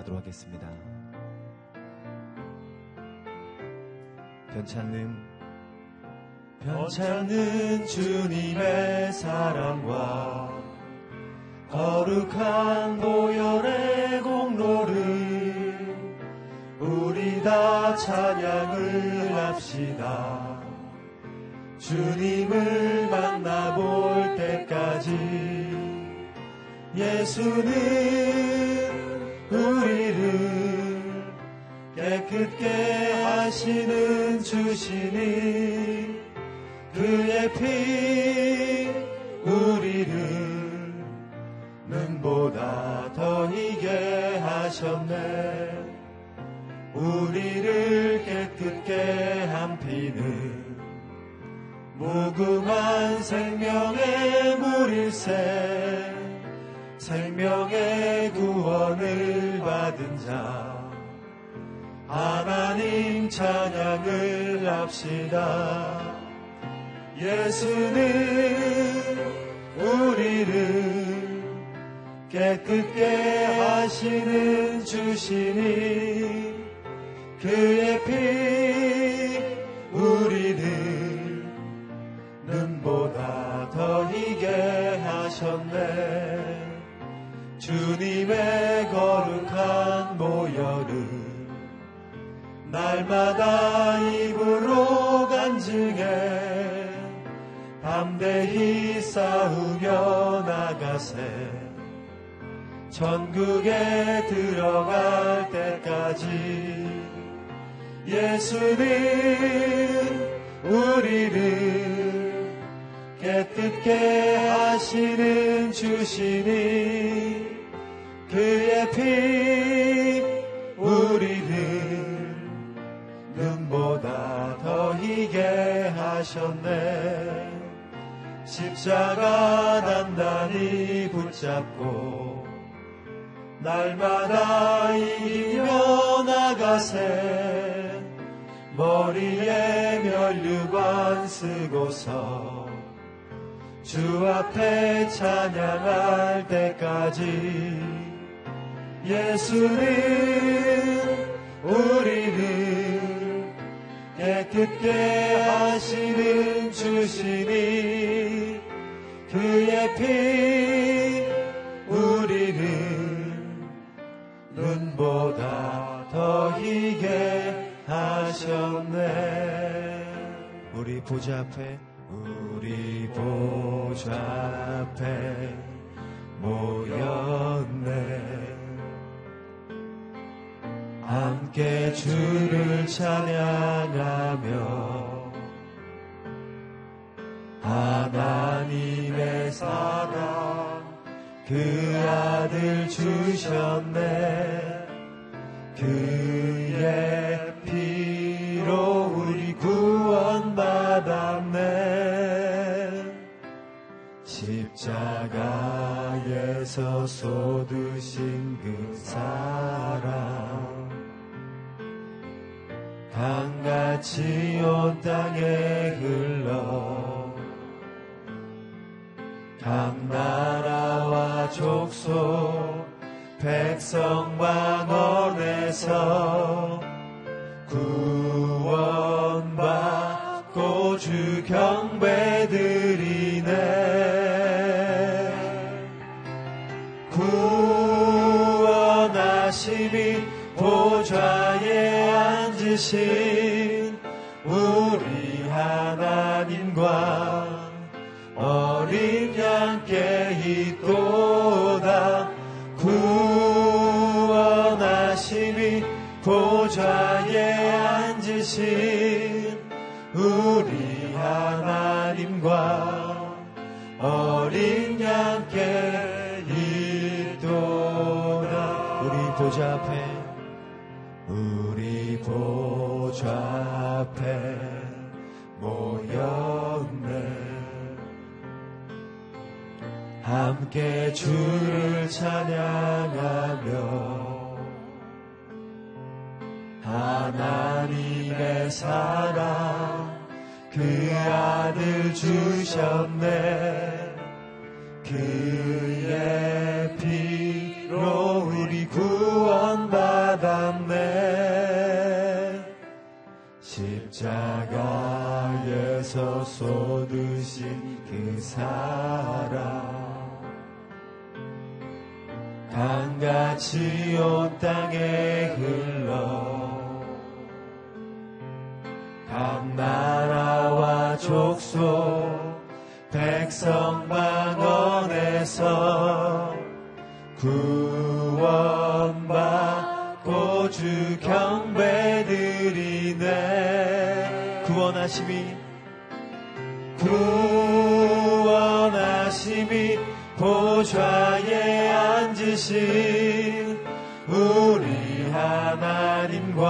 나아가도록 하겠습니다. 변찮는 변찮는 주님의 사랑과 거룩한 보혈의 공로를 우리 다 찬양을 합시다. 주님을 만나볼 때까지 예수는 우리를 깨끗게 하시는 주시니 그의 피 우리를 눈보다 더 희게 하셨네. 우리를 깨끗게 한 피는 무궁한 생명의 물일세. 생명의 구원을 받은 자 하나님 찬양을 합시다. 예수는 우리를 깨끗게 하시는 주시니 그의 피 날마다 입으로 간증해 담대히 싸우며 나가세. 천국에 들어갈 때까지 예수는 우리를 깨끗게 하시는 주시니 그의 피 더 희게 하셨네. 십자가 단단히 붙잡고 날마다 이기며 나가세. 머리에 면류관 쓰고서 주 앞에 찬양할 때까지 예수는 우리를 깨끗게 하시는 주시니 그의 피 우리를 눈보다 더 희게 하셨네. 우리 보좌 앞에 우리 보좌 앞에 모였네 함께 주를 찬양하며 하나님의 사랑 그 아들 주셨네. 그의 피로 우리 구원받았네. 십자가에서 쏟으신 그 사랑 같이 온 땅에 흘러 각 나라와 족속 백성 방언에서 구원받고 주 경배드리네. 구원하심이 보좌에 앉으신 보좌 앞에 우리 보좌 앞에 모였네. 함께 주를 찬양하며 하나님의 사랑 그 아들 주셨네. 그의 피로 쏟으신 그 사랑. 강같이 온 땅에 흘러 각 나라와 족속 백성 방언에서 구원 구원하심이 구원하심이 보좌에 앉으신 우리 하나님과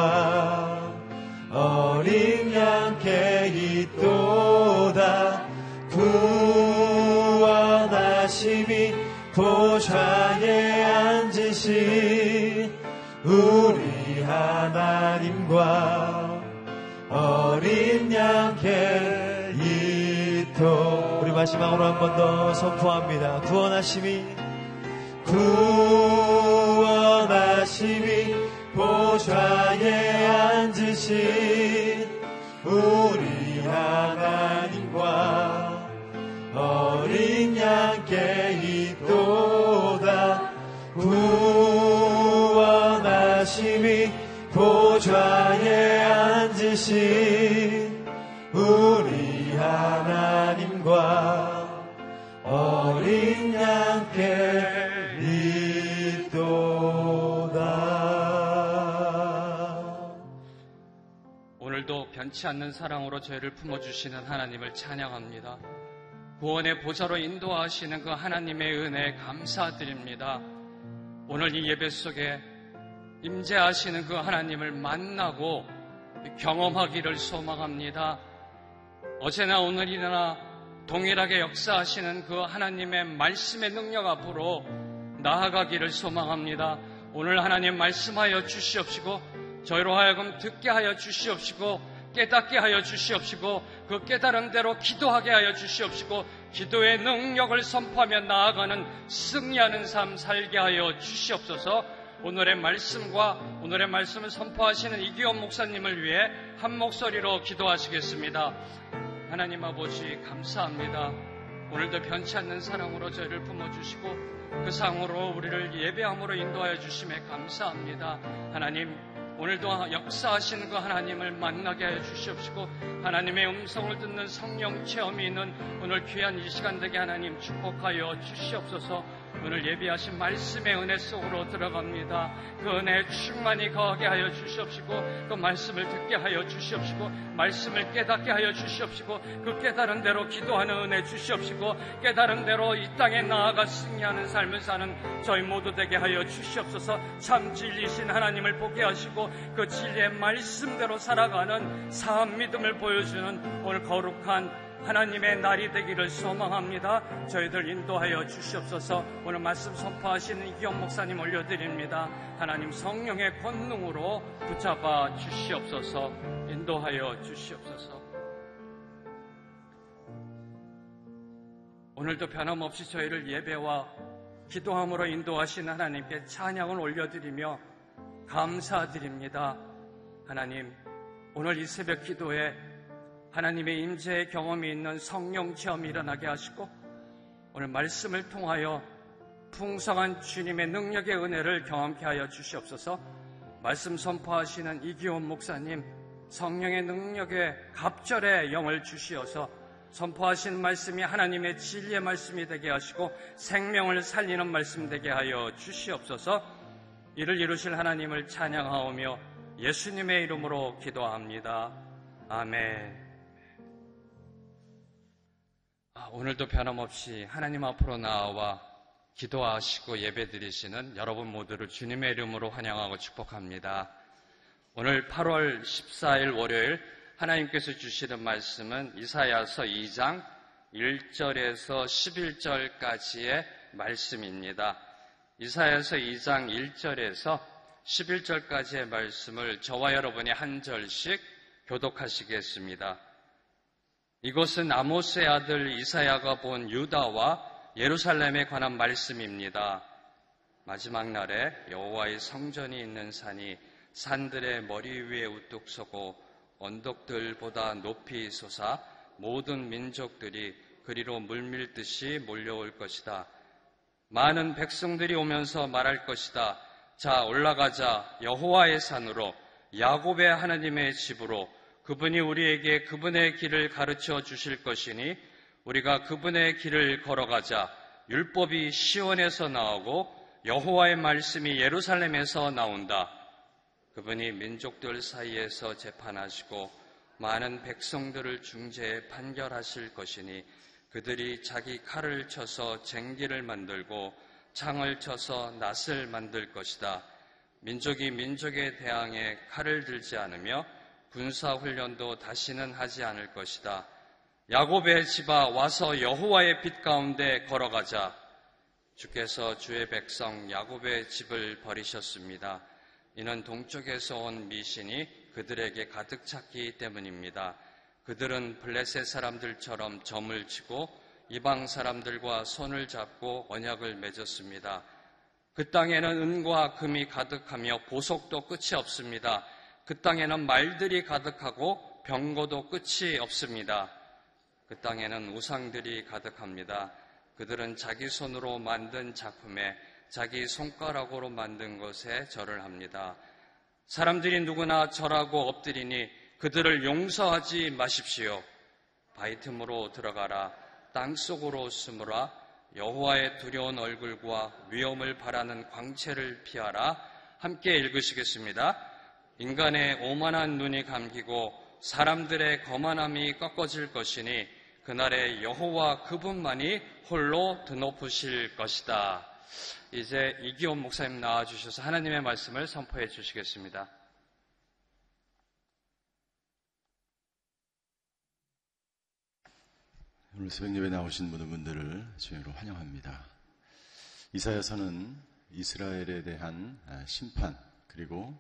어린 양께 있도다. 구원하심이 보좌에 앉으신 우리 하나님과 마지막으로 한 번 더 선포합니다. 구원하심이 구원하심이 보좌에 앉으신 우리 하나님과 어린 양께 오늘도 변치 않는 사랑으로 저희를 품어주시는 하나님을 찬양합니다. 구원의 보좌로 인도하시는 그 하나님의 은혜에 감사드립니다. 오늘 이 예배 속에 임재하시는 그 하나님을 만나고 경험하기를 소망합니다. 어제나 오늘이나 동일하게 역사하시는 그 하나님의 말씀의 능력 앞으로 나아가기를 소망합니다. 오늘 하나님 말씀하여 주시옵시고 저희로 하여금 듣게 하여 주시옵시고 깨닫게 하여 주시옵시고 그 깨달은 대로 기도하게 하여 주시옵시고 기도의 능력을 선포하며 나아가는 승리하는 삶 살게 하여 주시옵소서 오늘의 말씀과 오늘의 말씀을 선포하시는 이기원 목사님을 위해 한 목소리로 기도하시겠습니다. 하나님 아버지 감사합니다. 오늘도 변치 않는 사랑으로 저희를 품어주시고 그 상으로 우리를 예배함으로 인도하여 주심에 감사합니다. 하나님 오늘도 역사하시는 그 하나님을 만나게 하여 주시옵시고 하나님의 음성을 듣는 성령 체험이 있는 오늘 귀한 이 시간 되게 하나님 축복하여 주시옵소서 오늘 예비하신 말씀의 은혜 속으로 들어갑니다. 그 은혜 충만히 거하게 하여 주시옵시고 그 말씀을 듣게 하여 주시옵시고 말씀을 깨닫게 하여 주시옵시고 그 깨달은 대로 기도하는 은혜 주시옵시고 깨달은 대로 이 땅에 나아가 승리하는 삶을 사는 저희 모두 되게 하여 주시옵소서 참 진리신 하나님을 보게 하시고 그 진리의 말씀대로 살아가는 사람 믿음을 보여주는 오늘 거룩한 하나님의 날이 되기를 소망합니다. 저희들 인도하여 주시옵소서 오늘 말씀 선포하시는 이기영 목사님 올려드립니다. 하나님 성령의 권능으로 붙잡아 주시옵소서 인도하여 주시옵소서 오늘도 변함없이 저희를 예배와 기도함으로 인도하신 하나님께 찬양을 올려드리며 감사드립니다. 하나님, 오늘 이 새벽 기도에 하나님의 임재의 경험이 있는 성령 체험이 일어나게 하시고 오늘 말씀을 통하여 풍성한 주님의 능력의 은혜를 경험케 하여 주시옵소서 말씀 선포하시는 이기원 목사님 성령의 능력의 갑절의 영을 주시어서 선포하신 말씀이 하나님의 진리의 말씀이 되게 하시고 생명을 살리는 말씀 되게 하여 주시옵소서 이를 이루실 하나님을 찬양하오며 예수님의 이름으로 기도합니다. 아멘. 아, 오늘도 변함없이 하나님 앞으로 나와 기도하시고 예배드리시는 여러분 모두를 주님의 이름으로 환영하고 축복합니다. 오늘 8월 14일 월요일 하나님께서 주시는 말씀은 이사야서 2장 1절에서 11절까지의 말씀입니다. 이사야서 2장 1절에서 11절까지의 말씀을 저와 여러분이 한 절씩 교독하시겠습니다. 이것은 아모스의 아들 이사야가 본 유다와 예루살렘에 관한 말씀입니다. 마지막 날에 여호와의 성전이 있는 산이 산들의 머리 위에 우뚝 서고 언덕들보다 높이 솟아 모든 민족들이 그리로 물밀듯이 몰려올 것이다. 많은 백성들이 오면서 말할 것이다. 자, 올라가자. 여호와의 산으로 야곱의 하나님의 집으로 그분이 우리에게 그분의 길을 가르쳐 주실 것이니 우리가 그분의 길을 걸어가자. 율법이 시온에서 나오고 여호와의 말씀이 예루살렘에서 나온다. 그분이 민족들 사이에서 재판하시고 많은 백성들을 중재해 판결하실 것이니 그들이 자기 칼을 쳐서 쟁기를 만들고 창을 쳐서 낫을 만들 것이다. 민족이 민족에 대항해 칼을 들지 않으며 군사 훈련도 다시는 하지 않을 것이다. 야곱의 집아 와서 여호와의 빛 가운데 걸어가자. 주께서 주의 백성 야곱의 집을 버리셨습니다. 이는 동쪽에서 온 미신이 그들에게 가득 찼기 때문입니다. 그들은 블레셋 사람들처럼 점을 치고 이방 사람들과 손을 잡고 언약을 맺었습니다. 그 땅에는 은과 금이 가득하며 보석도 끝이 없습니다. 그 땅에는 말들이 가득하고 병거도 끝이 없습니다. 그 땅에는 우상들이 가득합니다. 그들은 자기 손으로 만든 작품에 자기 손가락으로 만든 것에 절을 합니다. 사람들이 누구나 절하고 엎드리니 그들을 용서하지 마십시오. 바위 틈으로 들어가라. 땅 속으로 숨으라. 여호와의 두려운 얼굴과 위험을 바라는 광채를 피하라. 함께 읽으시겠습니다. 인간의 오만한 눈이 감기고 사람들의 거만함이 꺾어질 것이니 그날에 여호와 그분만이 홀로 드높으실 것이다. 이제 이기원 목사님 나와주셔서 하나님의 말씀을 선포해 주시겠습니다. 오늘 새벽 예배 나오신 모든 분들을 주님으로 환영합니다. 이사야서는 이스라엘에 대한 아, 심판 그리고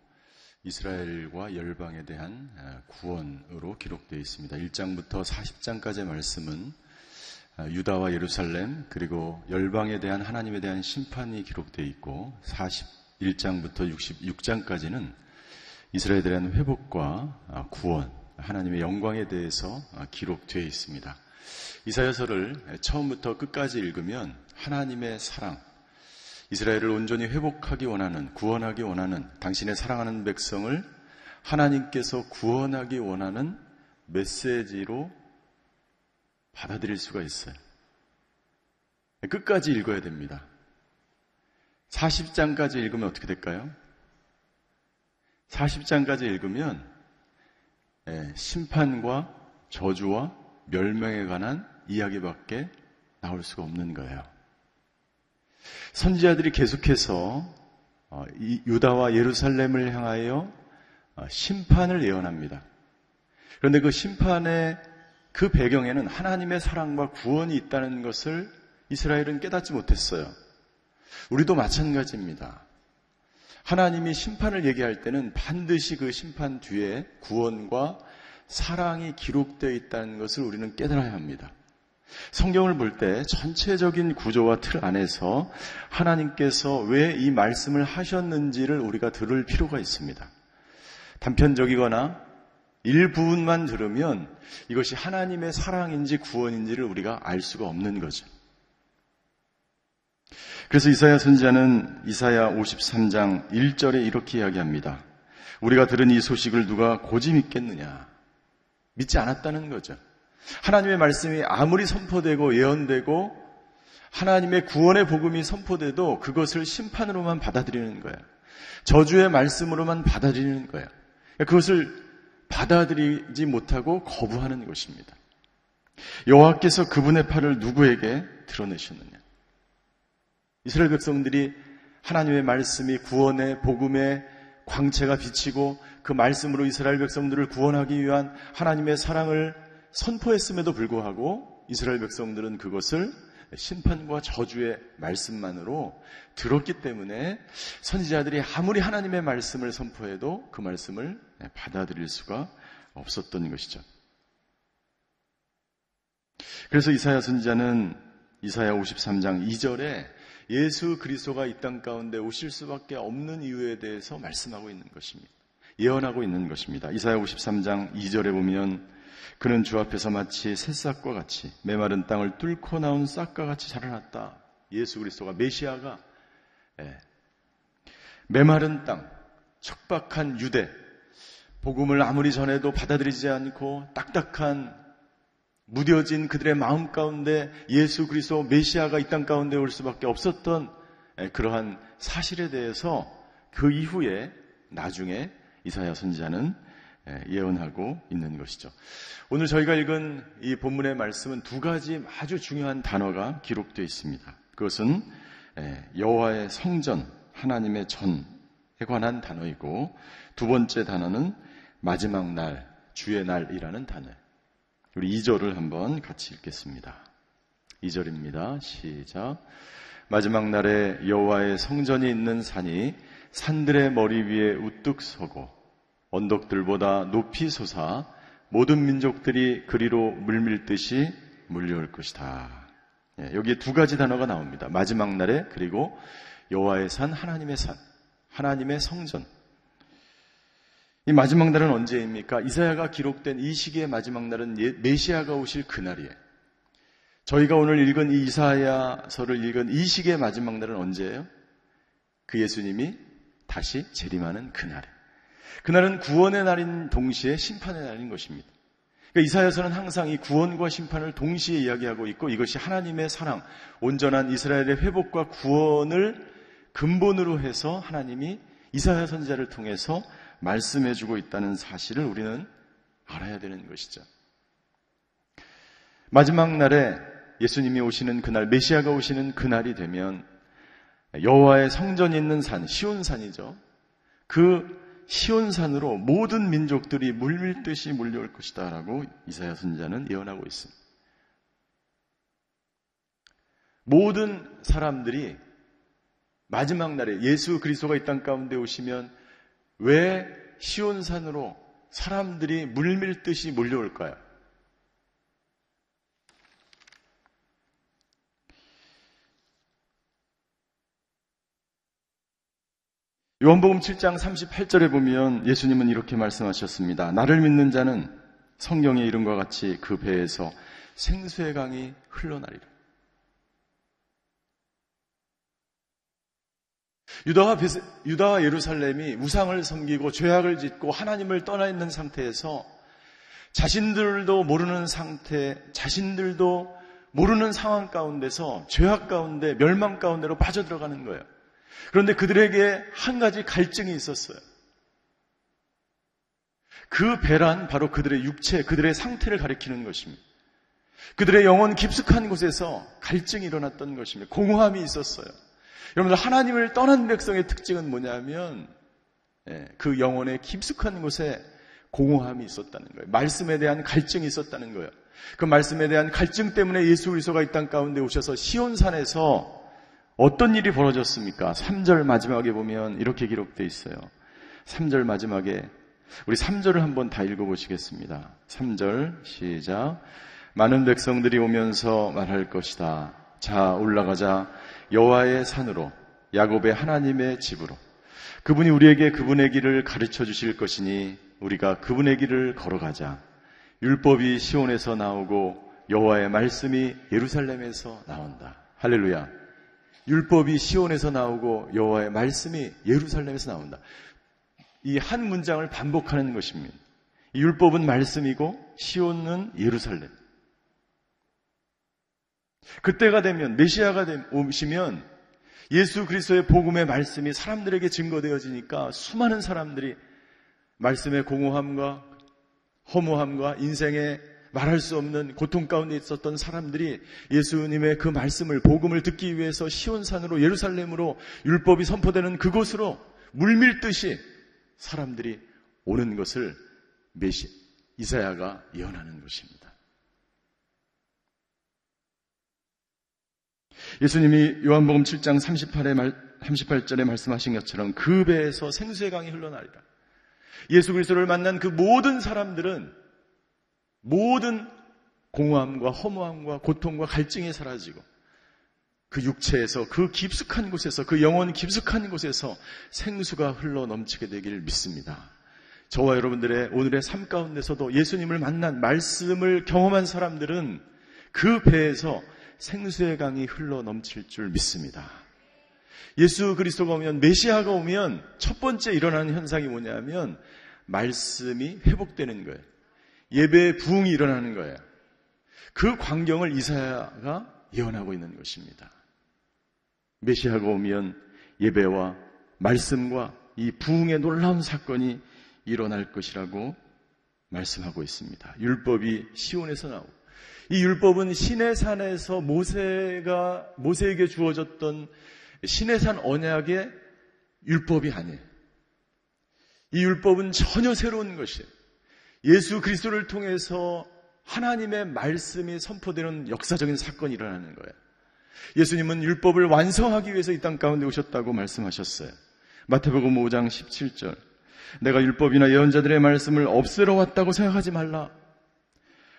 이스라엘과 열방에 대한 아, 구원으로 기록되어 있습니다. 1장부터 40장까지의 말씀은 아, 유다와 예루살렘 그리고 열방에 대한 하나님에 대한 심판이 기록되어 있고 41장부터 66장까지는 이스라엘에 대한 회복과 구원, 하나님의 영광에 대해서 기록되어 있습니다. 이사야서를 처음부터 끝까지 읽으면 하나님의 사랑, 이스라엘을 온전히 회복하기 원하는, 구원하기 원하는 당신의 사랑하는 백성을 하나님께서 구원하기 원하는 메시지로 받아들일 수가 있어요. 끝까지 읽어야 됩니다. 40장까지 읽으면 어떻게 될까요? 40장까지 읽으면 예, 심판과 저주와 멸망에 관한 이야기밖에 나올 수가 없는 거예요. 선지자들이 계속해서 어, 유다와 예루살렘을 향하여 어, 심판을 예언합니다. 그런데 그 심판의 그 배경에는 하나님의 사랑과 구원이 있다는 것을 이스라엘은 깨닫지 못했어요. 우리도 마찬가지입니다. 하나님이 심판을 얘기할 때는 반드시 그 심판 뒤에 구원과 사랑이 기록되어 있다는 것을 우리는 깨달아야 합니다. 성경을 볼 때 전체적인 구조와 틀 안에서 하나님께서 왜 이 말씀을 하셨는지를 우리가 들을 필요가 있습니다. 단편적이거나 일부분만 들으면 이것이 하나님의 사랑인지 구원인지를 우리가 알 수가 없는 거죠. 그래서 이사야 선지자는 이사야 53장 1절에 이렇게 이야기합니다. 우리가 들은 이 소식을 누가 고지 믿겠느냐? 믿지 않았다는 거죠. 하나님의 말씀이 아무리 선포되고 예언되고 하나님의 구원의 복음이 선포돼도 그것을 심판으로만 받아들이는 거예요. 저주의 말씀으로만 받아들이는 거예요. 그것을 받아들이지 못하고 거부하는 것입니다. 여호와께서 그분의 팔을 누구에게 드러내셨느냐? 이스라엘 백성들이 하나님의 말씀이 구원의 복음의 광채가 비치고 그 말씀으로 이스라엘 백성들을 구원하기 위한 하나님의 사랑을 선포했음에도 불구하고 이스라엘 백성들은 그것을 심판과 저주의 말씀만으로 들었기 때문에 선지자들이 아무리 하나님의 말씀을 선포해도 그 말씀을 받아들일 수가 없었던 것이죠. 그래서 이사야 선지자는 이사야 53장 2절에 예수 그리스도가 이 땅 가운데 오실 수밖에 없는 이유에 대해서 말씀하고 있는 것입니다. 예언하고 있는 것입니다. 이사야 53장 2절에 보면 그는 주 앞에서 마치 새싹과 같이 메마른 땅을 뚫고 나온 싹과 같이 자라났다. 예수 그리스도가 메시아가 예. 메마른 땅, 척박한 유대, 복음을 아무리 전해도 받아들이지 않고 딱딱한 무뎌진 그들의 마음 가운데 예수 그리스도 메시아가 이 땅 가운데 올 수밖에 없었던 예, 그러한 사실에 대해서 그 이후에 나중에 이사야 선지자는 예, 예언하고 있는 것이죠. 오늘 저희가 읽은 이 본문의 말씀은 두 가지 아주 중요한 단어가 기록되어 있습니다. 그것은 예, 여호와의 성전, 하나님의 전에 관한 단어이고 두 번째 단어는 마지막 날, 주의 날이라는 단어. 우리 2절을 한번 같이 읽겠습니다. 2절입니다. 시작. 마지막 날에 여호와의 성전이 있는 산이 산들의 머리 위에 우뚝 서고 언덕들보다 높이 솟아 모든 민족들이 그리로 물밀듯이 물려올 것이다. 예, 여기에 두 가지 단어가 나옵니다. 마지막 날에 그리고 여호와의 산, 하나님의 산, 하나님의 성전. 이 마지막 날은 언제입니까? 이사야가 기록된 이 시기의 마지막 날은 예, 메시아가 오실 그날이에요. 저희가 오늘 읽은 이 이사야서를 읽은 이 시기의 마지막 날은 언제예요? 그 예수님이 다시 재림하는 그날에. 그날은 구원의 날인 동시에 심판의 날인 것입니다. 그러니까 이사야서는 항상 이 구원과 심판을 동시에 이야기하고 있고 이것이 하나님의 사랑, 온전한 이스라엘의 회복과 구원을 근본으로 해서 하나님이 이사야 선지자를 통해서 말씀해주고 있다는 사실을 우리는 알아야 되는 것이죠. 마지막 날에 예수님이 오시는 그날, 메시아가 오시는 그날이 되면 여호와의 성전이 있는 산, 시온산이죠. 그 시온산으로 모든 민족들이 물밀듯이 몰려올 것이다라고 이사야 선지자는 예언하고 있습니다. 모든 사람들이 마지막 날에 예수 그리스도가 이 땅 가운데 오시면 왜 시온산으로 사람들이 물밀듯이 몰려올까요? 요한복음 7장 38절에 보면 예수님은 이렇게 말씀하셨습니다. 나를 믿는 자는 성경의 이름과 같이 그 배에서 생수의 강이 흘러나리라. 유다와, 베세, 유다와 예루살렘이 우상을 섬기고 죄악을 짓고 하나님을 떠나 있는 상태에서 자신들도 모르는 상태, 자신들도 모르는 상황 가운데서 죄악 가운데 멸망 가운데로 빠져들어가는 거예요. 그런데 그들에게 한 가지 갈증이 있었어요. 그 배란 바로 그들의 육체, 그들의 상태를 가리키는 것입니다. 그들의 영혼 깊숙한 곳에서 갈증이 일어났던 것입니다. 공허함이 있었어요. 여러분들 하나님을 떠난 백성의 특징은 뭐냐면 예, 그 영혼의 깊숙한 곳에 공허함이 있었다는 거예요. 말씀에 대한 갈증이 있었다는 거예요. 그 말씀에 대한 갈증 때문에 예수 그리스도가 이 땅 가운데 오셔서 시온산에서 어떤 일이 벌어졌습니까? 3절 마지막에 보면 이렇게 기록되어 있어요. 3절 마지막에 우리 3절을 한번 다 읽어 보시겠습니다. 3절 시작. 많은 백성들이 오면서 말할 것이다. 자 올라가자 여호와의 산으로 야곱의 하나님의 집으로 그분이 우리에게 그분의 길을 가르쳐 주실 것이니 우리가 그분의 길을 걸어가자. 율법이 시온에서 나오고 여호와의 말씀이 예루살렘에서 나온다. 할렐루야. 율법이 시온에서 나오고 여호와의 말씀이 예루살렘에서 나온다. 이 한 문장을 반복하는 것입니다. 율법은 말씀이고 시온은 예루살렘. 그때가 되면 메시아가 오시면 예수 그리스도의 복음의 말씀이 사람들에게 증거되어지니까 수많은 사람들이 말씀의 공허함과 허무함과 인생의 말할 수 없는 고통 가운데 있었던 사람들이 예수님의 그 말씀을 복음을 듣기 위해서 시온산으로 예루살렘으로 율법이 선포되는 그곳으로 물밀듯이 사람들이 오는 것을 메시 이사야가 예언하는 것입니다. 예수님이 요한복음 7장 38에 말, 38절에 말씀하신 것처럼 그 배에서 생수의 강이 흘러나리라. 예수 그리스도를 만난 그 모든 사람들은 모든 공허함과 허무함과 고통과 갈증이 사라지고 그 육체에서 그 깊숙한 곳에서 그 영혼 깊숙한 곳에서 생수가 흘러 넘치게 되기를 믿습니다. 저와 여러분들의 오늘의 삶 가운데서도 예수님을 만난 말씀을 경험한 사람들은 그 배에서 생수의 강이 흘러 넘칠 줄 믿습니다. 예수 그리스도가 오면 메시아가 오면 첫 번째 일어나는 현상이 뭐냐면 말씀이 회복되는 거예요. 예배의 부흥이 일어나는 거예요. 그 광경을 이사야가 예언하고 있는 것입니다. 메시아가 오면 예배와 말씀과 이 부흥의 놀라운 사건이 일어날 것이라고 말씀하고 있습니다. 율법이 시온에서 나오고 이 율법은 신의 산에서 모세가 모세에게 주어졌던 신의 산 언약의 율법이 아니에요. 이 율법은 전혀 새로운 것이에요. 예수 그리스도를 통해서 하나님의 말씀이 선포되는 역사적인 사건이 일어나는 거예요. 예수님은 율법을 완성하기 위해서 이 땅 가운데 오셨다고 말씀하셨어요. 마태복음 5장 17절. 내가 율법이나 예언자들의 말씀을 없애러 왔다고 생각하지 말라.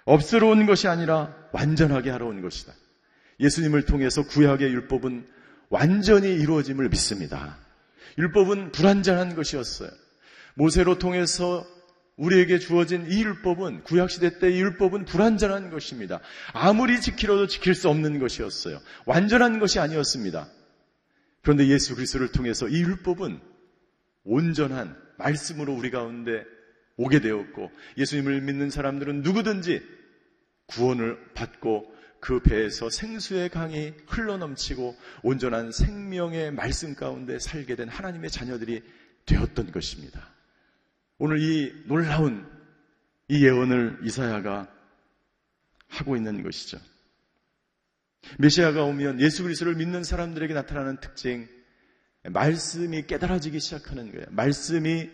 없애러 온 것이 아니라 완전하게 하러 온 것이다. 예수님을 통해서 구약의 율법은 완전히 이루어짐을 믿습니다. 율법은 불완전한 것이었어요. 모세로 통해서 우리에게 주어진 이 율법은 구약시대 때 이 율법은 불완전한 것입니다. 아무리 지키려도 지킬 수 없는 것이었어요. 완전한 것이 아니었습니다. 그런데 예수 그리스도를 통해서 이 율법은 온전한 말씀으로 우리 가운데 오게 되었고 예수님을 믿는 사람들은 누구든지 구원을 받고 그 배에서 생수의 강이 흘러넘치고 온전한 생명의 말씀 가운데 살게 된 하나님의 자녀들이 되었던 것입니다. 오늘 이 놀라운 이 예언을 이사야가 하고 있는 것이죠. 메시아가 오면 예수 그리스도를 믿는 사람들에게 나타나는 특징, 말씀이 깨달아지기 시작하는 거예요. 말씀이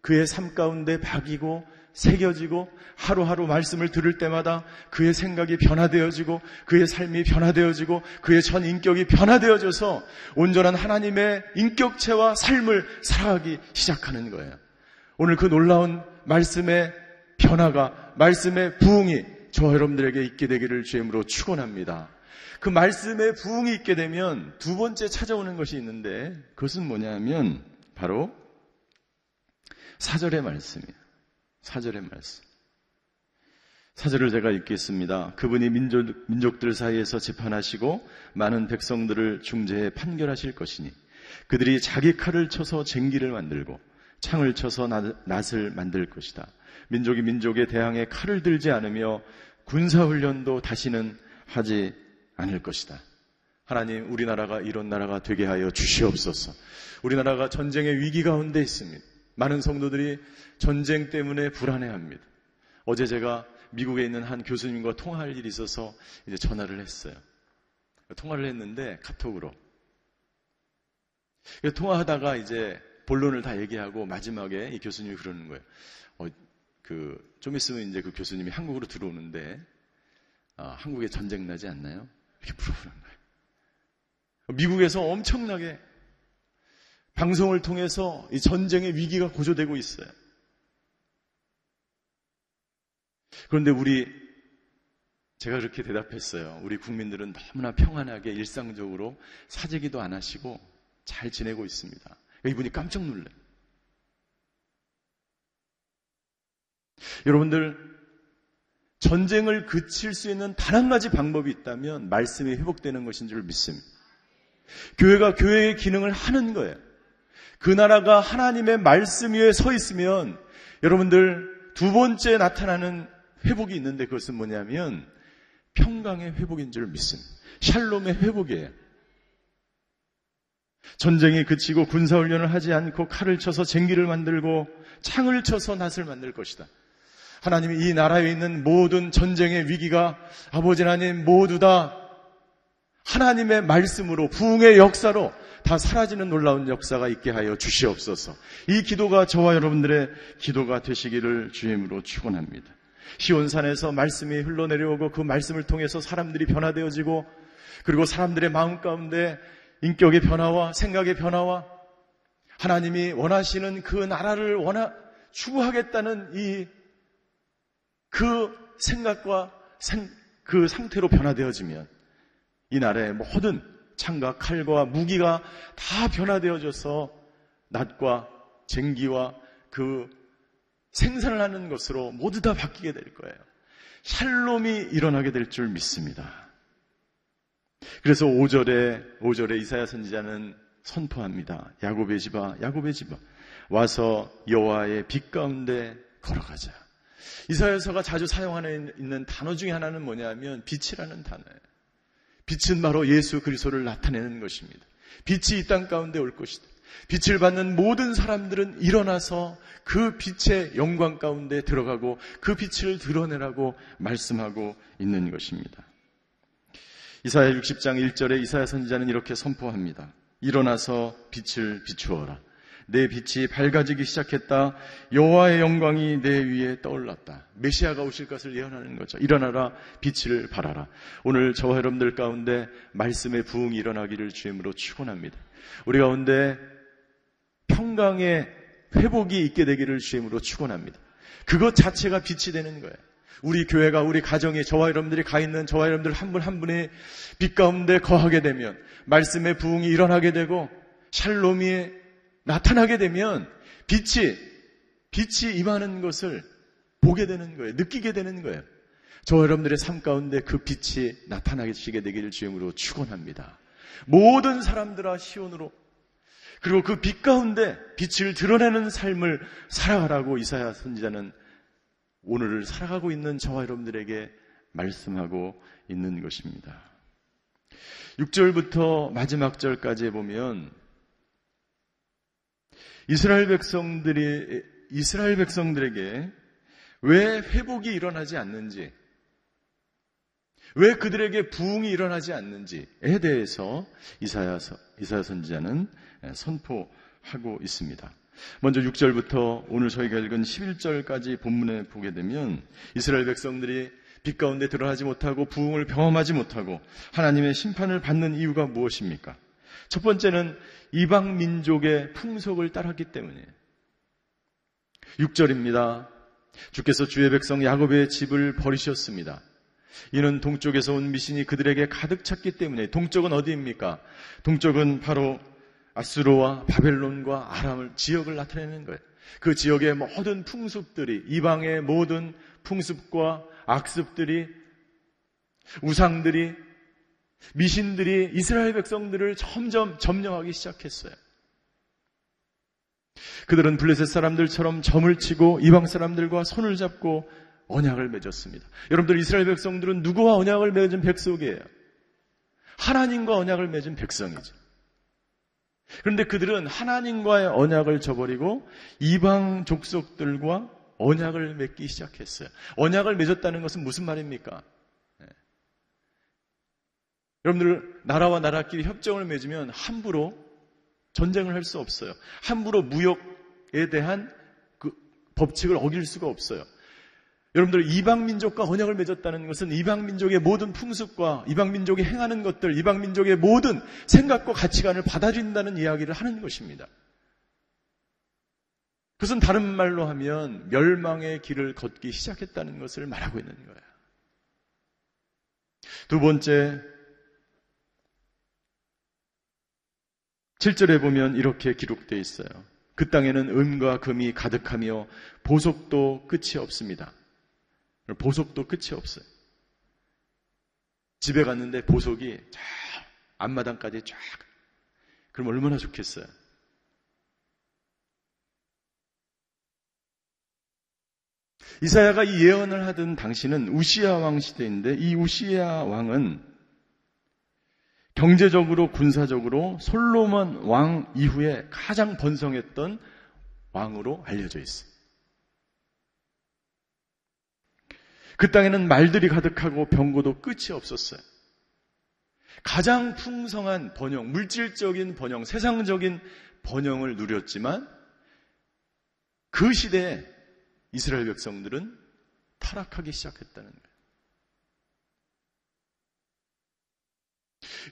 그의 삶 가운데 박이고 새겨지고 하루하루 말씀을 들을 때마다 그의 생각이 변화되어지고 그의 삶이 변화되어지고 그의 전 인격이 변화되어져서 온전한 하나님의 인격체와 삶을 살아가기 시작하는 거예요. 오늘 그 놀라운 말씀의 변화가 말씀의 부흥이 저와 여러분들에게 있게 되기를 주임으로 축원합니다. 그 말씀의 부흥이 있게 되면 두 번째 찾아오는 것이 있는데 그것은 뭐냐면 바로 사절의 말씀이에요. 사절의 말씀. 사절을 제가 읽겠습니다. 그분이 민족, 민족들 사이에서 재판하시고 많은 백성들을 중재해 판결하실 것이니 그들이 자기 칼을 쳐서 쟁기를 만들고 창을 쳐서 낫을 만들 것이다. 민족이 민족에 대항해 칼을 들지 않으며 군사훈련도 다시는 하지 않을 것이다. 하나님, 우리나라가 이런 나라가 되게 하여 주시옵소서. 우리나라가 전쟁의 위기 가운데 있습니다. 많은 성도들이 전쟁 때문에 불안해합니다. 어제 제가 미국에 있는 한 교수님과 통화할 일이 있어서 이제 전화를 했어요. 통화를 했는데 카톡으로. 통화하다가 이제 본론을 다 얘기하고 마지막에 이 교수님이 그러는 거예요. 어, 그, 좀 있으면 이제 그 교수님이 한국으로 들어오는데, 어, 한국에 전쟁 나지 않나요? 이렇게 물어보는 거예요. 미국에서 엄청나게 방송을 통해서 이 전쟁의 위기가 고조되고 있어요. 그런데 우리 제가 그렇게 대답했어요. 우리 국민들은 너무나 평안하게 일상적으로 사재기도 안 하시고 잘 지내고 있습니다. 이분이 깜짝 놀래. 여러분들 전쟁을 그칠 수 있는 단 한 가지 방법이 있다면 말씀이 회복되는 것인 줄 믿습니다. 교회가 교회의 기능을 하는 거예요. 그 나라가 하나님의 말씀 위에 서 있으면 여러분들 두 번째 나타나는 회복이 있는데 그것은 뭐냐면 평강의 회복인 줄 믿습니다. 샬롬의 회복이에요. 전쟁이 그치고 군사훈련을 하지 않고 칼을 쳐서 쟁기를 만들고 창을 쳐서 낫을 만들 것이다. 하나님이 이 나라에 있는 모든 전쟁의 위기가 아버지 하나님 모두 다 하나님의 말씀으로 부흥의 역사로 다 사라지는 놀라운 역사가 있게 하여 주시옵소서. 이 기도가 저와 여러분들의 기도가 되시기를 주임으로 축원합니다. 시온산에서 말씀이 흘러내려오고 그 말씀을 통해서 사람들이 변화되어지고 그리고 사람들의 마음 가운데 인격의 변화와 생각의 변화와 하나님이 원하시는 그 나라를 원하 추구하겠다는 이 그 생각과 생, 그 상태로 변화되어지면 이 나라의 모든 창과 칼과 무기가 다 변화되어져서 낫과 쟁기와 그 생산을 하는 것으로 모두 다 바뀌게 될 거예요. 샬롬이 일어나게 될 줄 믿습니다. 그래서 5절에 5절에 이사야 선지자는 선포합니다. 야곱의 집아 야곱의 집아 와서 여호와의 빛 가운데 걸어가자. 이사야서가 자주 사용하는 있는 단어 중에 하나는 뭐냐면 빛이라는 단어예요. 빛은 바로 예수 그리스도를 나타내는 것입니다. 빛이 이 땅 가운데 올 것이다. 빛을 받는 모든 사람들은 일어나서 그 빛의 영광 가운데 들어가고 그 빛을 드러내라고 말씀하고 있는 것입니다. 이사야 60장 1절에 이사야 선지자는 이렇게 선포합니다. 일어나서 빛을 비추어라. 내 빛이 밝아지기 시작했다. 여호와의 영광이 내 위에 떠올랐다. 메시아가 오실 것을 예언하는 거죠. 일어나라 빛을 발하라. 오늘 저와 여러분들 가운데 말씀의 부흥이 일어나기를 주임으로 축원합니다. 우리 가운데 평강의 회복이 있게 되기를 주임으로 축원합니다. 그것 자체가 빛이 되는 거예요. 우리 교회가 우리 가정이 저와 여러분들이 가 있는 저와 여러분들 한분한 분이 빛 가운데 거하게 되면 말씀의 부흥이 일어나게 되고 샬롬이 나타나게 되면 빛이 빛이 임하는 것을 보게 되는 거예요. 느끼게 되는 거예요. 저와 여러분들의 삶 가운데 그 빛이 나타나시게 되기를 주임으로 축원합니다. 모든 사람들아 시온으로 그리고 그 빛 가운데 빛을 드러내는 삶을 살아가라고 이사야 선지자는 오늘을 살아가고 있는 저와 여러분들에게 말씀하고 있는 것입니다. 6절부터 마지막 절까지 보면 이스라엘 백성들이 이스라엘 백성들에게 왜 회복이 일어나지 않는지 왜 그들에게 부흥이 일어나지 않는지에 대해서 이사야, 선지자는 선포하고 있습니다. 먼저 6절부터 오늘 저희가 읽은 11절까지 본문에 보게 되면 이스라엘 백성들이 빛 가운데 드러나지 못하고 부흥을 경험하지 못하고 하나님의 심판을 받는 이유가 무엇입니까? 첫 번째는 이방 민족의 풍속을 따랐기 때문이에요. 6절입니다. 주께서 주의 백성 야곱의 집을 버리셨습니다. 이는 동쪽에서 온 미신이 그들에게 가득 찼기 때문에 동쪽은 어디입니까? 동쪽은 바로 아스로와 바벨론과 아람을 지역을 나타내는 거예요. 그 지역의 모든 풍습들이 이방의 모든 풍습과 악습들이 우상들이 미신들이 이스라엘 백성들을 점점 점령하기 시작했어요. 그들은 블레셋 사람들처럼 점을 치고 이방 사람들과 손을 잡고 언약을 맺었습니다. 여러분들 이스라엘 백성들은 누구와 언약을 맺은 백성이에요? 하나님과 언약을 맺은 백성이죠. 그런데 그들은 하나님과의 언약을 저버리고 이방 족속들과 언약을 맺기 시작했어요. 언약을 맺었다는 것은 무슨 말입니까? 네. 여러분들 나라와 나라끼리 협정을 맺으면 함부로 전쟁을 할 수 없어요. 함부로 무역에 대한 그 법칙을 어길 수가 없어요. 여러분들 이방 민족과 언약을 맺었다는 것은 이방 민족의 모든 풍습과 이방 민족이 행하는 것들, 이방 민족의 모든 생각과 가치관을 받아들인다는 이야기를 하는 것입니다. 그것은 다른 말로 하면 멸망의 길을 걷기 시작했다는 것을 말하고 있는 거예요. 두 번째, 7절에 보면 이렇게 기록되어 있어요. 그 땅에는 은과 금이 가득하며 보석도 끝이 없습니다. 보석도 끝이 없어요. 집에 갔는데 보석이 쫙 앞마당까지 쫙 그럼 얼마나 좋겠어요. 이사야가 이 예언을 하던 당시는 우시아 왕 시대인데 이 우시아 왕은 경제적으로 군사적으로 솔로몬 왕 이후에 가장 번성했던 왕으로 알려져 있어요. 그 땅에는 말들이 가득하고 병고도 끝이 없었어요. 가장 풍성한 번영, 물질적인 번영, 세상적인 번영을 누렸지만 그 시대에 이스라엘 백성들은 타락하기 시작했다는 거예요.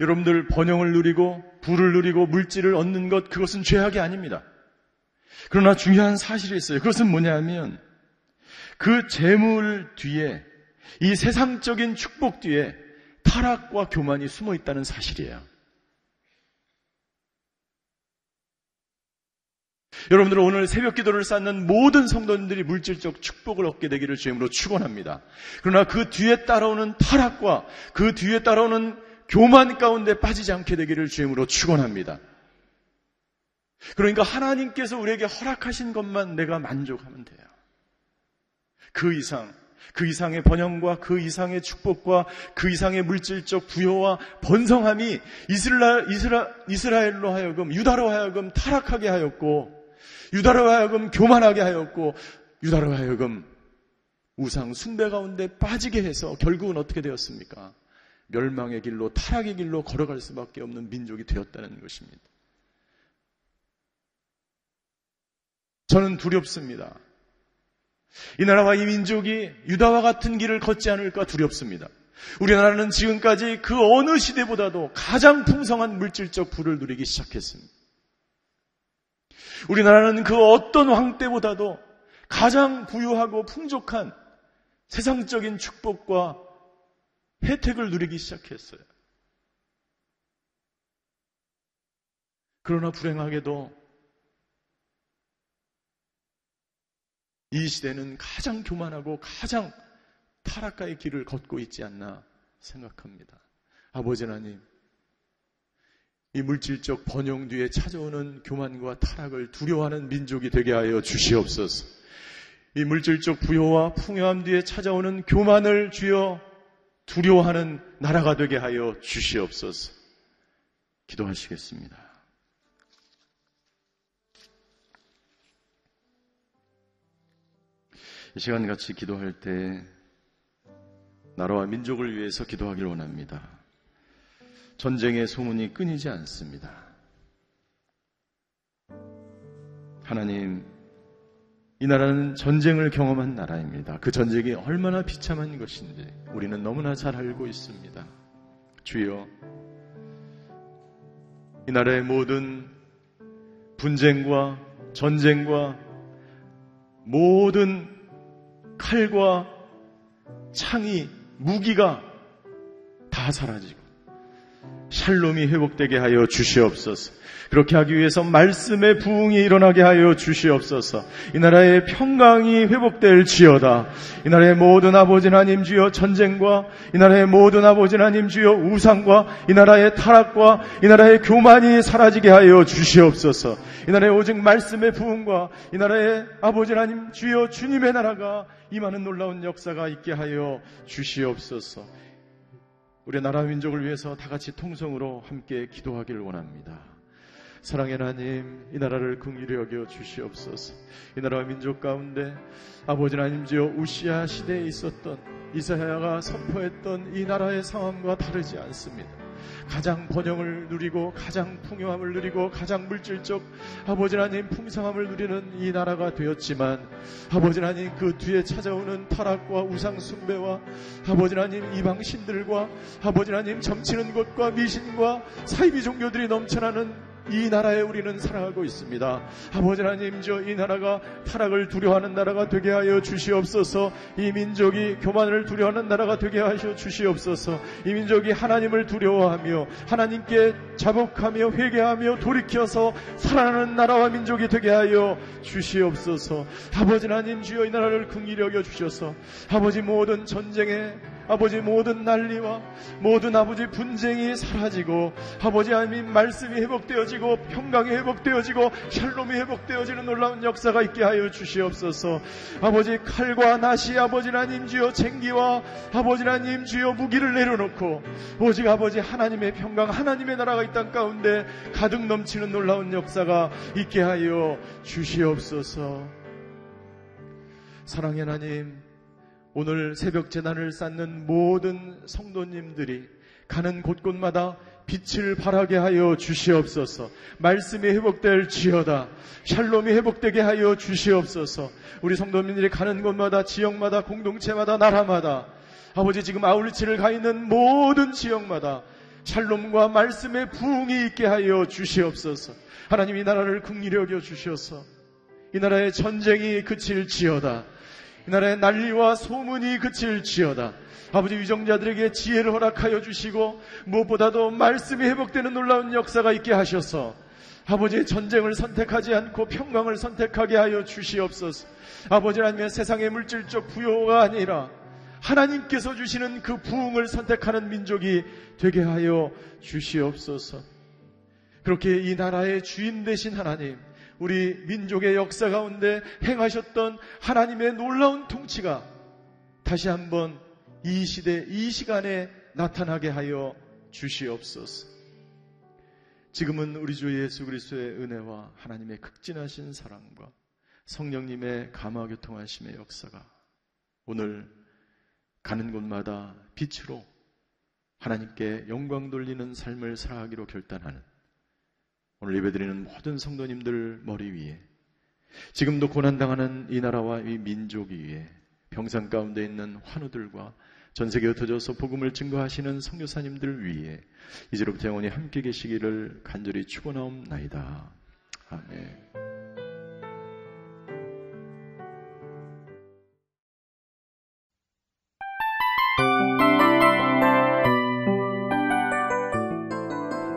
여러분들 번영을 누리고 부를 누리고 물질을 얻는 것 그것은 죄악이 아닙니다. 그러나 중요한 사실이 있어요. 그것은 뭐냐면 그 재물 뒤에 이 세상적인 축복 뒤에 타락과 교만이 숨어 있다는 사실이에요. 여러분들 오늘 새벽 기도를 쌓는 모든 성도님들이 물질적 축복을 얻게 되기를 주임으로 축원합니다. 그러나 그 뒤에 따라오는 타락과 그 뒤에 따라오는 교만 가운데 빠지지 않게 되기를 주임으로 축원합니다. 그러니까 하나님께서 우리에게 허락하신 것만 내가 만족하면 돼요. 그 이상, 그 이상의 번영과 그 이상의 축복과 그 이상의 물질적 부여와 번성함이 이스라, 이스라, 이스라엘로 하여금, 유다로 하여금 타락하게 하였고, 유다로 하여금 교만하게 하였고, 유다로 하여금 우상 숭배 가운데 빠지게 해서 결국은 어떻게 되었습니까? 멸망의 길로, 타락의 길로 걸어갈 수밖에 없는 민족이 되었다는 것입니다. 저는 두렵습니다. 이 나라와 이 민족이 유다와 같은 길을 걷지 않을까 두렵습니다. 우리나라는 지금까지 그 어느 시대보다도 가장 풍성한 물질적 부를 누리기 시작했습니다. 우리나라는 그 어떤 왕 때보다도 가장 부유하고 풍족한 세상적인 축복과 혜택을 누리기 시작했어요. 그러나 불행하게도 이 시대는 가장 교만하고 가장 타락가의 길을 걷고 있지 않나 생각합니다. 아버지 하나님, 이 물질적 번영 뒤에 찾아오는 교만과 타락을 두려워하는 민족이 되게 하여 주시옵소서. 이 물질적 부여와 풍요함 뒤에 찾아오는 교만을 주여 두려워하는 나라가 되게 하여 주시옵소서. 기도하시겠습니다. 이 시간 같이 기도할 때 나라와 민족을 위해서 기도하길 원합니다. 전쟁의 소문이 끊이지 않습니다. 하나님, 이 나라는 전쟁을 경험한 나라입니다. 그 전쟁이 얼마나 비참한 것인지 우리는 너무나 잘 알고 있습니다. 주여, 이 나라의 모든 분쟁과 전쟁과 모든 칼과 창이 무기가 다 사라지고 샬롬이 회복되게 하여 주시옵소서. 그렇게 하기 위해서 말씀의 부흥이 일어나게 하여 주시옵소서. 이 나라의 평강이 회복될 지어다. 이 나라의 모든 아버지 하나님 주여 전쟁과 이 나라의 모든 아버지 하나님 주여 우상과 이 나라의 타락과 이 나라의 교만이 사라지게 하여 주시옵소서. 이 나라의 오직 말씀의 부흥과 이 나라의 아버지 하나님 주여 주님의 나라가 임하는 놀라운 역사가 있게 하여 주시옵소서. 우리 나라 민족을 위해서 다 같이 통성으로 함께 기도하기를 원합니다. 사랑의 하나님, 이 나라를 긍휼히 여겨 주시옵소서. 이 나라와 민족 가운데 아버지 하나님지여 우시아 시대에 있었던 이사야가 선포했던 이 나라의 상황과 다르지 않습니다. 가장 번영을 누리고 가장 풍요함을 누리고 가장 물질적 아버지 하나님 풍성함을 누리는 이 나라가 되었지만 아버지 하나님 그 뒤에 찾아오는 타락과 우상 숭배와 아버지 하나님 이방 신들과 아버지 하나님 점치는 것과 미신과 사이비 종교들이 넘쳐나는 이 나라에 우리는 살아가고 있습니다. 아버지 하나님, 저 이 나라가 타락을 두려워하는 나라가 되게 하여 주시옵소서. 이 민족이 교만을 두려워하는 나라가 되게 하여 주시옵소서. 이 민족이 하나님을 두려워하며 하나님께 자복하며 회개하며 돌이켜서 살아나는 나라와 민족이 되게 하여 주시옵소서. 아버지 하나님 주여 이 나라를 긍휼히 여겨 주셔서 아버지 모든 전쟁에 아버지 모든 난리와 모든 아버지 분쟁이 사라지고 아버지 하나님 말씀이 회복되어지고 평강이 회복되어지고 샬롬이 회복되어지는 놀라운 역사가 있게 하여 주시옵소서. 아버지 칼과 낫이 아버지 하나님 주여 쟁기와 아버지 하나님 주여 무기를 내려놓고 오직 아버지 하나님의 평강 하나님의 나라가 이 땅 가운데 가득 넘치는 놀라운 역사가 있게 하여 주시옵소서. 사랑의 하나님 오늘 새벽 재단을 쌓는 모든 성도님들이 가는 곳곳마다 빛을 발하게 하여 주시옵소서. 말씀이 회복될 지어다. 샬롬이 회복되게 하여 주시옵소서. 우리 성도님들이 가는 곳마다 지역마다 공동체마다 나라마다 아버지 지금 아울리치를 가 있는 모든 지역마다 샬롬과 말씀의 부흥이 있게 하여 주시옵소서. 하나님 이 나라를 여겨 주셔서 이 나라의 전쟁이 그칠 지어다. 이 나라의 난리와 소문이 그칠지어다. 아버지 위정자들에게 지혜를 허락하여 주시고 무엇보다도 말씀이 회복되는 놀라운 역사가 있게 하셔서 아버지 전쟁을 선택하지 않고 평강을 선택하게 하여 주시옵소서. 아버지 하나님 세상의 물질적 부요가 아니라 하나님께서 주시는 그 부흥을 선택하는 민족이 되게 하여 주시옵소서. 그렇게 이 나라의 주인 되신 하나님, 우리 민족의 역사 가운데 행하셨던 하나님의 놀라운 통치가 다시 한번 이 시대, 이 시간에 나타나게 하여 주시옵소서. 지금은 우리 주 예수 그리스도의 은혜와 하나님의 극진하신 사랑과 성령님의 감화 교통하심의 역사가 오늘 가는 곳마다 빛으로 하나님께 영광 돌리는 삶을 살아가기로 결단하는 오늘 예배드리는 모든 성도님들 머리 위에 지금도 고난당하는 이 나라와 이 민족 위에 병상 가운데 있는 환우들과 전 세계에 흩어져서 복음을 증거하시는 성교사님들 위해 이제로부터 영원히 함께 계시기를 간절히 축원하옵나이다. 아멘.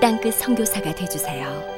땅끝 성교사가 되주세요